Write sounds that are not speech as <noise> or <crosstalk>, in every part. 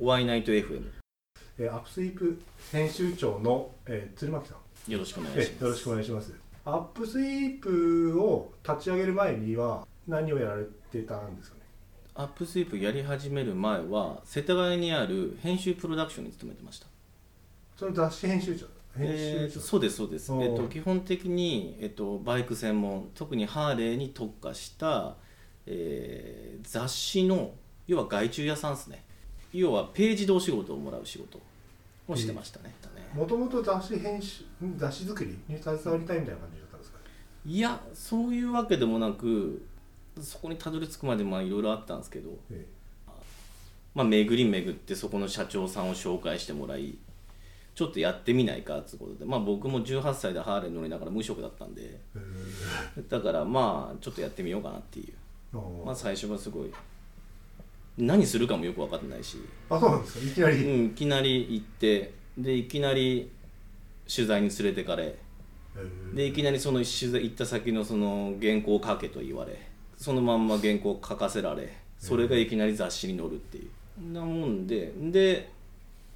ワイナイト FM えーアップスイープ編集長の、えー鶴巻さん。よろしくお願いします。えよろしくお願いします。アップスイープを立ち上げる前には何をやられてたんですかね？アップスイープやり始める前は世田谷にある編集プロダクションに勤めてました。その雑誌編集長？編えーそうですそうです、えっと、基本的に、えっと、バイク専門特にハーレーに特化した、えー雑誌の要は外注屋さんですね要はページでお仕事をもらう仕事をしてましたね,、もともと雑誌編集ん雑誌作りに携わりたいみたいな感じだったんですか？ねいやそういうわけでもなくそこにたどり着くまでまあいろいろあったんですけど、えまあ、巡り巡ってそこの社長さんを紹介してもらいちょっとやってみないかってことで、まあ、僕も18歳でハーレー乗りながら無職だったんでえ。だからまあちょっとやってみようかなっていう。まあ最初はすごい何するかもよく分かってないし、あそうなんですか？いきなうり、ん、いきなり行ってでいきなり取材に連れてかれえー。でいきなりその取材行った先のその原稿を書けと言われそのまんま原稿を書かせられそれがいきなり雑誌に載るっていう。なもんでで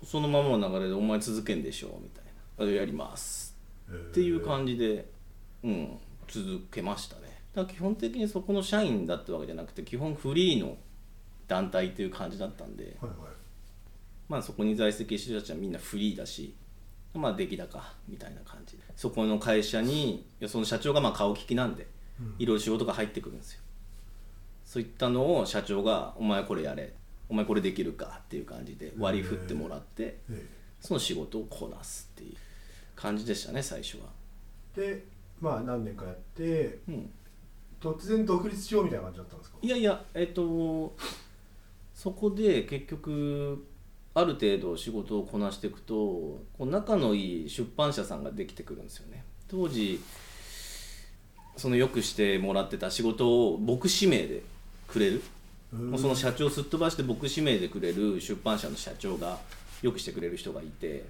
そのままの流れで「お前続けんでしょ」みたいな「あやります」っていう感じで、うん、続けましたね。だから基本的にそこの社員だったわけじゃなくて基本フリーの団体っていう感じだったんで、はいはい。まあ、そこに在籍してる人たちはみんなフリーだし、まあ、出来高みたいな感じで。そこの会社にその社長がまあ顔利きなんでうん。いろいろ仕事が入ってくるんですよ。そういったのを社長が「お前これやれ」「お前これできるか」っていう感じで割り振ってもらってえその仕事をこなすっていう感じでしたね最初は。えでまあ何年かやってうん。突然独立しようみたいな感じだったんですか？いやいやえっとそこで結局ある程度仕事をこなしていくとこう仲のいい出版社さんができてくるんですよね。当時そのよくしてもらってた仕事を僕指名でくれる。もうその社長をすっ飛ばして僕指名でくれる出版社の社長がよくしてくれる人がいて。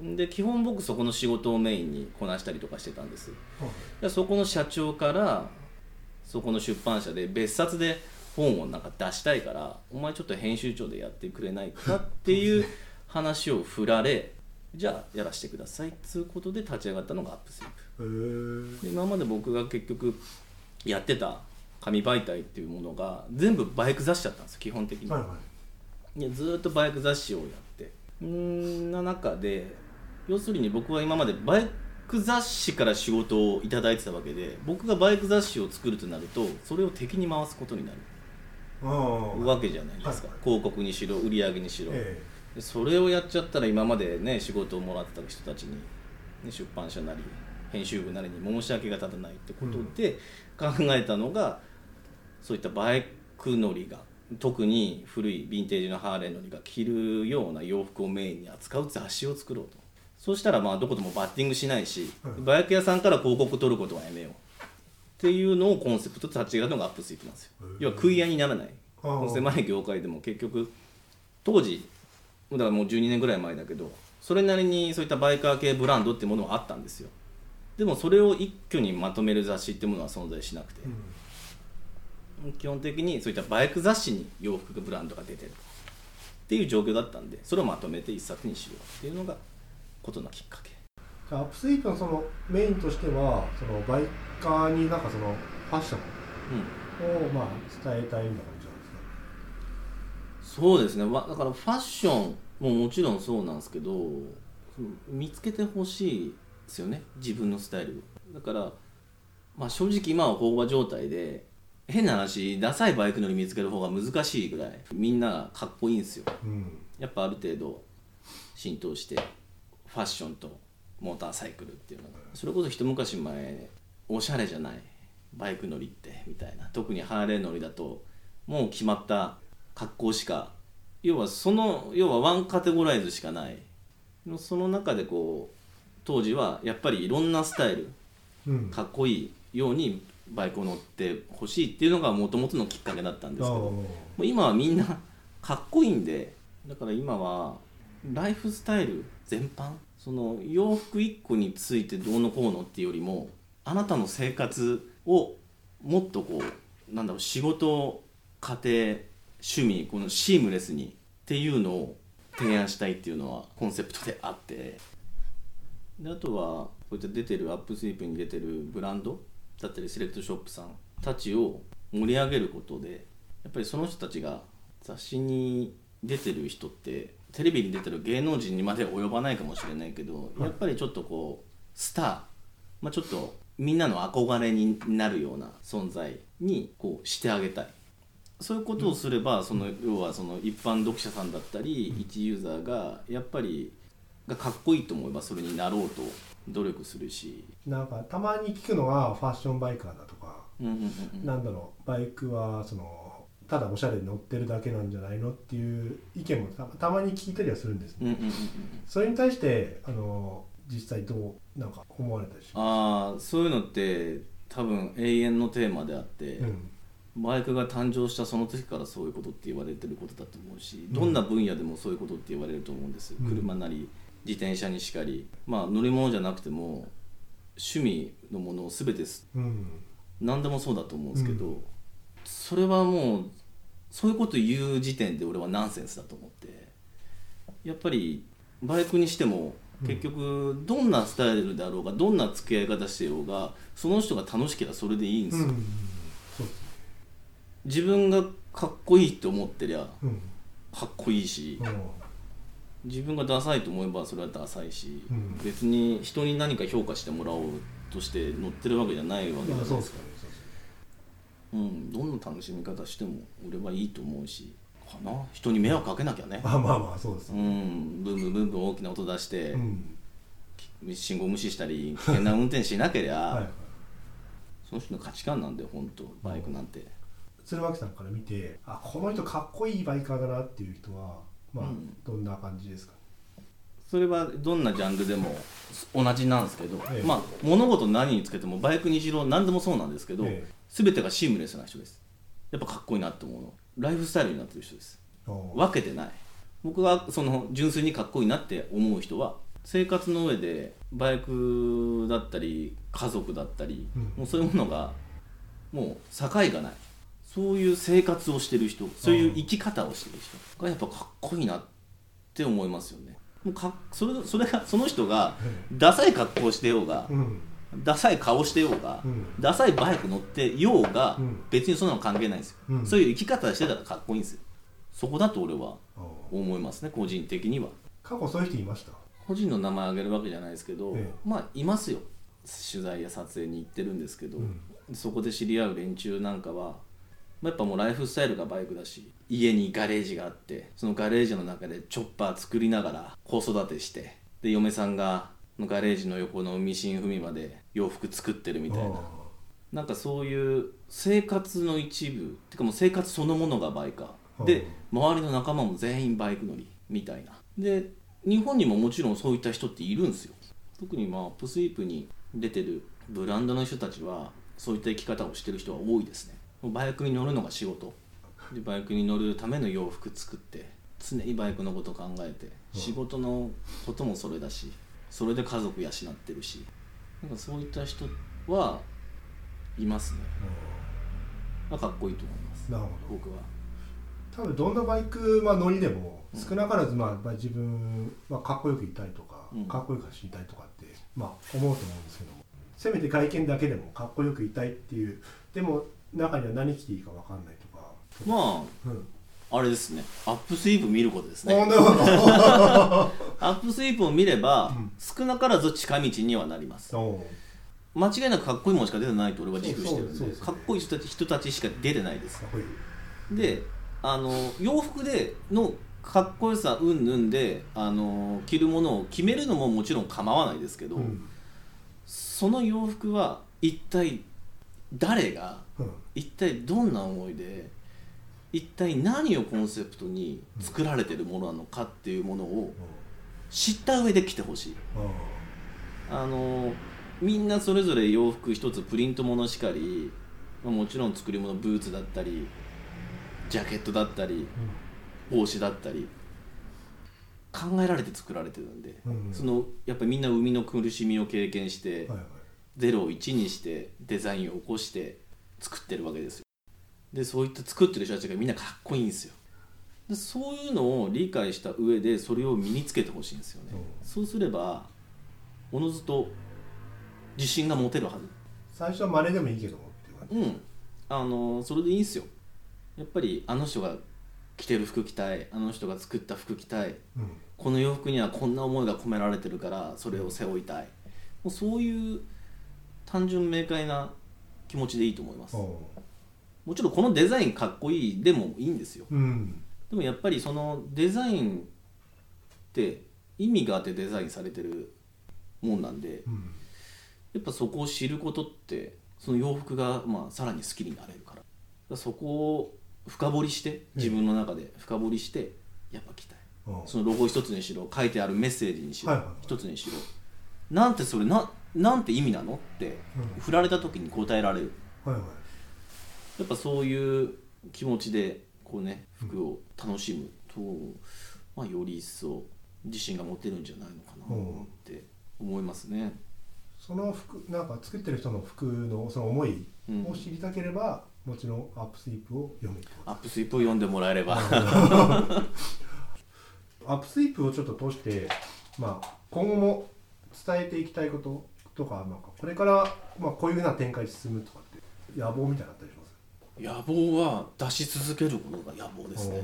で基本僕そこの仕事をメインにこなしたりとかしてたんです。はい。でそこの社長からそこの出版社で別冊で本をなんか出したいからお前ちょっと編集長でやってくれないかっていう <laughs> 話を振られじゃあやらせてくださいっつうことで立ち上がったのがアップスイープ。で今まで僕が結局やってた紙媒体っていうものが全部バイク雑誌だったんですよ基本的に、はいはい。でずーっとバイク雑誌をやって。んな中で要するに僕は今までバイク雑誌から仕事をいただいてたわけで僕がバイク雑誌を作るとなるとそれを敵に回すことになるわけじゃないですか、はい広告にしろ売り上げにしろ、えでそれをやっちゃったら今までね仕事をもらってた人たちに、ね、出版社なり編集部なりに申し訳が立たないってことで考えたのが、そういったバイク乗りが特に古いヴィンテージのハーレー乗りが着るような洋服をメインに扱う雑誌を作ろうと。そうしたらまあどこでもバッティングしないし、うん。バイク屋さんから広告取ることはやめようっていうのをコンセプトと立ち上がるのがアップスイープなんですよ。要は食い合いにならない。狭い業界でも結局当時だからもう12年ぐらい前だけどそれなりにそういったバイカー系ブランドっていうものはあったんですよ。でもそれを一挙にまとめる雑誌っていうものは存在しなくて。え、うん。基本的にそういったバイク雑誌に洋服ブランドが出てるっていう状況だったんでそれをまとめて一冊にしようっていうのがことのきっかけ。アップスイープのそのメインとしてはそのバイカーになんかそのファッショうん。ンをまあ伝えたいみたいな感じなんですか？そうですね。わだからファッションももちろんそうなんですけど見つけてほしいですよね。自分のスタイルだから、まあ、正直今は飽和状態で変な話ダサいバイク乗り見つける方が難しいぐらいみんなかっこいいんですよ。うん。やっぱある程度浸透してファッションとモーターサイクルっていうのが。それこそ一昔前おしゃれじゃない？バイク乗りってみたいな。特にハーレー乗りだともう決まった格好しか要はその要はワンカテゴライズしかない。その中でこう当時はやっぱりいろんなスタイルうん。かっこいいようにバイクを乗ってほしいっていうのがもともとのきっかけだったんですけどもう今はみんなかっこいいんでだから今はライフスタイル全般その洋服1個についてどうのこうのっていうよりもあなたの生活をもっとこうなんだろう仕事家庭趣味このシームレスにっていうのを提案したいっていうのはコンセプトであって。であとはこういった出てるアップスイープに出てるブランドだったりセレクトショップさんたちを盛り上げることでやっぱりその人たちが雑誌に出てる人ってテレビに出てる芸能人にまで及ばないかもしれないけど、やっぱりちょっとこうスター、まあ、ちょっとみんなの憧れになるような存在にこうしてあげたい。そういうことをすれば、その要はその一般読者さんだったり、一ユーザーがやっぱりがかっこいいと思えばそれになろうと努力するし、なんかたまに聞くのはファッションバイカーだとか、なんだろうバイクはそのただおしゃれに乗ってるだけなんじゃないのっていう意見もたたまに聞いたりはするんですね、それに対してあの実際どうなんか思われたりしまああそういうのって多分永遠のテーマであって、すうん。バイクが誕生したその時からそういうことって言われてることだと思うしどんな分野でもそういうことって言われると思うんです、うん。車なり自転車にしかり。まあ乗り物じゃなくても趣味のものを全てすうん。何でもそうだと思うんですけど、うそれはもうそういうこと言う時点で俺はナンセンスだと思ってやっぱりバイクにしても結局どんなスタイルであろうがどんな付き合い方してようがその人が楽しければそれでいいんですよ、うん。自分がかっこいいって思ってりゃうん。かっこいいし自分がダサいと思えばそれはダサいし、うん。別に人に何か評価してもらおうとして乗ってるわけじゃないわけじゃないですすかうん、どんな楽しみ方しても俺はいいと思うし。かな。人に迷惑かけなきゃね。あまあまあそうですうねん。ブンブンブンブン大きな音出して、うん。信号無視したり危険な運転しなけりゃ、<laughs> その人の価値観なんだよ本当。バイクなんて、鶴巻さんから見てあこの人かっこいいバイカーだなっていう人はまあ、うん。どんな感じですか？それはどんなジャンルでも同じなんですけど、ええ。まあ物事何につけてもバイクにしろ何でもそうなんですけど、ええ。全てがシームレスな人です。やっぱかっこいいなって思うのライフスタイルになってる人です。分けてない。僕がその純粋にかっこいいなって思う人は生活の上でバイクだったり家族だったり、うん。もうそういうものがもう境がない。そういう生活をしてる人そういう生き方をしてる人がやっぱかっこいいなって思いますよね。もうかそれそれがその人がダサい格好をしてようが、うんダサい顔してようが、うん。ダサいバイク乗ってようが、うん。別にそんなの関係ないんですよ、うん。そういう生き方してたらかっこいいんですよ。そこだと俺は思いますね個人的には。過去そういう人いました？個人の名前挙げるわけじゃないですけど、ええ。まあいますよ。取材や撮影に行ってるんですけど、うん。そこで知り合う連中なんかはまあやっぱもうライフスタイルがバイクだし家にガレージがあってそのガレージの中でチョッパー作りながら子育てしてで嫁さんがガレージの横のミシン踏みまで洋服作ってるみたいな。あなんかそういう生活の一部っていうかもう生活そのものがバイカー。うんで周りの仲間も全員バイク乗りみたいな。で日本にももちろんそういった人っているんですよ。特にまあアップスイープに出てるブランドの人たちはそういった生き方をしてる人は多いですね。もうバイクに乗るのが仕事。でバイクに乗るための洋服作って常にバイクのこと考えてうん仕事のこともそれだしそれで家族養ってるし。なんかそういった人はいますね。ーまあかっこいいと思います。なるほど。僕は。多分どんなバイク、まあ、乗りでも少なからず、まあ、やっぱり自分、まあ、かっこよくいたいとか、うん。かっこよく走りたいとかって、まあ、思うと思うんですけども。せめて外見だけでもかっこよくいたいっていうでも中には何着ていいか分かんないとか、まうん、ああれですね。アップスイープ見ることですね。<laughs> アップスイープを見れば、うん少なからず近道にはなります。間違いなくかっこいいものしか出てないと俺は自負してるんでねかっこいい人たち人たちしか出てないです。であの洋服でのかっこよさうんぬんであの着るものを決めるのももちろん構わないですけど、うん。その洋服は一体誰がうん。一体どんな思いで一体何をコンセプトに作られてるものなのかっていうものを知った上で着てほしい。ああのみんなそれぞれ洋服一つプリントものしかり、まあもちろん作り物ブーツだったりジャケットだったり帽子だったり考えられて作られてるんで、うん。そのやっぱりみんな生みの苦しみを経験して、はいはい。0を1にしてデザインを起こして作ってるわけですよでそういった作ってる人たちがみんなかっこいいんですよ。でそういうのを理解した上でそれを身につけてほしいんですよね、うん。そうすればおのずと自信が持てるはず。最初は真似でもいいけどうん。あのそれでいいんすよ。やっぱりあの人が着てる服着たい。あの人が作った服着たい。うん。この洋服にはこんな思いが込められてるからそれを背負いたい。もうそういう単純明快な気持ちでいいと思います。おもちろんこのデザインかっこいいでもいいんですよ。ううん。でもやっぱりそのデザインって意味があってデザインされてるもんなんでうん。やっぱそこを知ることってその洋服がまあさらに好きになれるから。そこを深掘りして自分の中で深掘りしてやっぱ着たい。おそのロゴ一つにしろ書いてあるメッセージにしろ、はいはいはい。一つにしろ。なんてそれななんて意味なのってうん。振られた時に答えられる。はいはいやっぱそういう気持ちでこうね服を楽しむと、まあ、より一層自信が持てるんじゃないのかなって思いますね。その服なんか作ってる人の服のその思いを知りたければ、もちろんアップスイープを読めアップスイープを読んでもらえれば、と <laughs> アップスイープをちょっと通して、まあ、今後も伝えていきたいこととかなんかこれから、まあ、こういうふうな展開に進むとかって野望みたいなのあったり野望は出し続けることが野望ですね。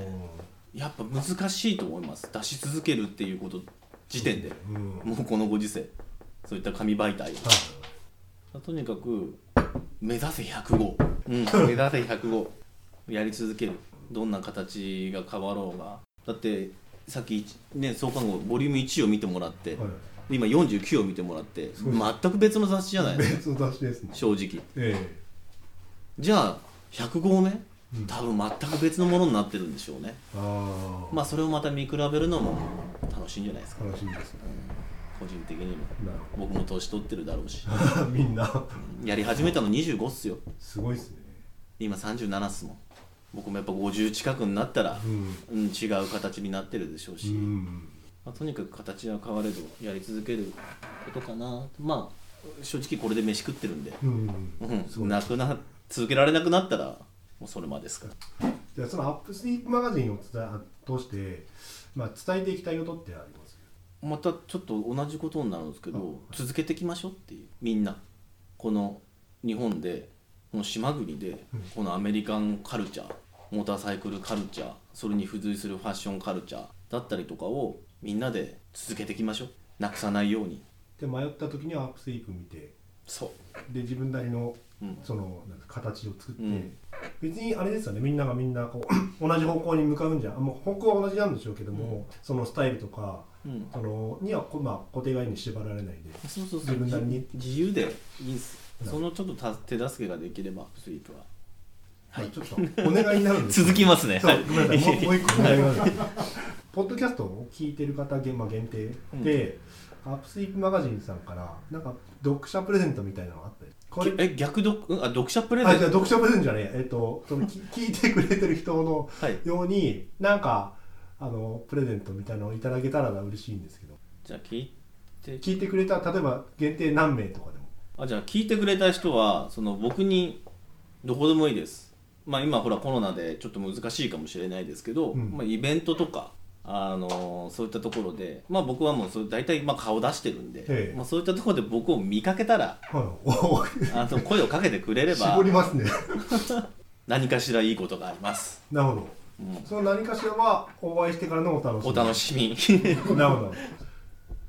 やっぱ難しいと思います。出し続けるっていうこと時点で、うんうん。もうこのご時世。そういった紙媒体はい。とにかく目指せ105、うん、<laughs> 目指せ105やり続ける。どんな形が変わろうが。だってさっきね創刊号ボリューム1を見てもらって、はい。今49を見てもらって全く別の雑誌じゃないですか。別の雑誌ですね。正直。え。じゃあ100号目うん。多分全く別のものになってるんでしょうね。まあそれをまた見比べるのも楽しいんじゃないですか。楽しみですね。個人的にも。なる僕も年取ってるだろうし。ほ <laughs> どみんな。やり始めたの25っすよ。すごいですね。今37っすもん。僕もやっぱ50近くになったら、うん。うん、違う形になってるでしょうし、うん。まあ、とにかく形は変われどやり続けることかなまあ正直これで飯食ってるんで、うん。うん、なくな続けられなくなったらもうそれまでですから。じゃあそのアップスイープマガジンを通して、まあ、伝えていきたいことってあります？またちょっと同じことになるんですけど、あはい。続けていきましょうっていうみんな。この日本でこの島国でうん。このアメリカンカルチャーモーターサイクルカルチャーそれに付随するファッションカルチャーだったりとかをみんなで続けていきましょう。なくさないように。で迷った時にはアップスイープ見てそう。で自分なりのうん。その形を作って、うん。別にあれですよね。みんながみんなこう同じ方向に向かうんじゃん。もう方向は同じなんでしょうけども、そのスタイルとかうん。そのにはこ、まあ、固定概念に縛られないで。そうそうそう。自分なりに。自由でいいんす。なそのちょっとた手助けができればスイープははい。まあちょっとお願いになるんです <laughs> 続きますね。そうはいごめんなさい。もう一個お願い <laughs> ポッドキャストを聞いてる方限,、まあ、限定で、アップスイープマガジンさんからなんか読者プレゼントみたいなのがあったり？これえ逆読？うんあ読者プレゼント？あじゃあ読者プレゼントじゃねええっとそのき聞いてくれてる人のはいようになんかあのプレゼントみたいなのをいただけたら嬉しいんですけど。じゃあ聞いて。聞いてくれた例えば限定何名とかでも。あじゃあ聞いてくれた人はその僕にどこでもいいです。まあ今ほらコロナでちょっと難しいかもしれないですけど、うん。まあ、イベントとかあのそういったところで、まあ、僕はもうそれ大体まあ顔出してるんで、ええ。まあ、そういったところで僕を見かけたらはいあの声をかけてくれれば絞りますね。<laughs> 何かしらいいことがあります、なるほど。うん、その何かしらはお会いしてからのお楽しみ。お楽しみ。<laughs> なるほど。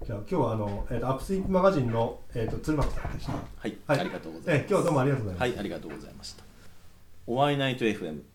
じゃあ今日はあの、えー、とアップスイープマガジンの、えー、と鶴巻さんでした。はい、はい。ありがとうございます、えー今日はどうもありがとうございました、はいありがとうございました。おワイナイト FM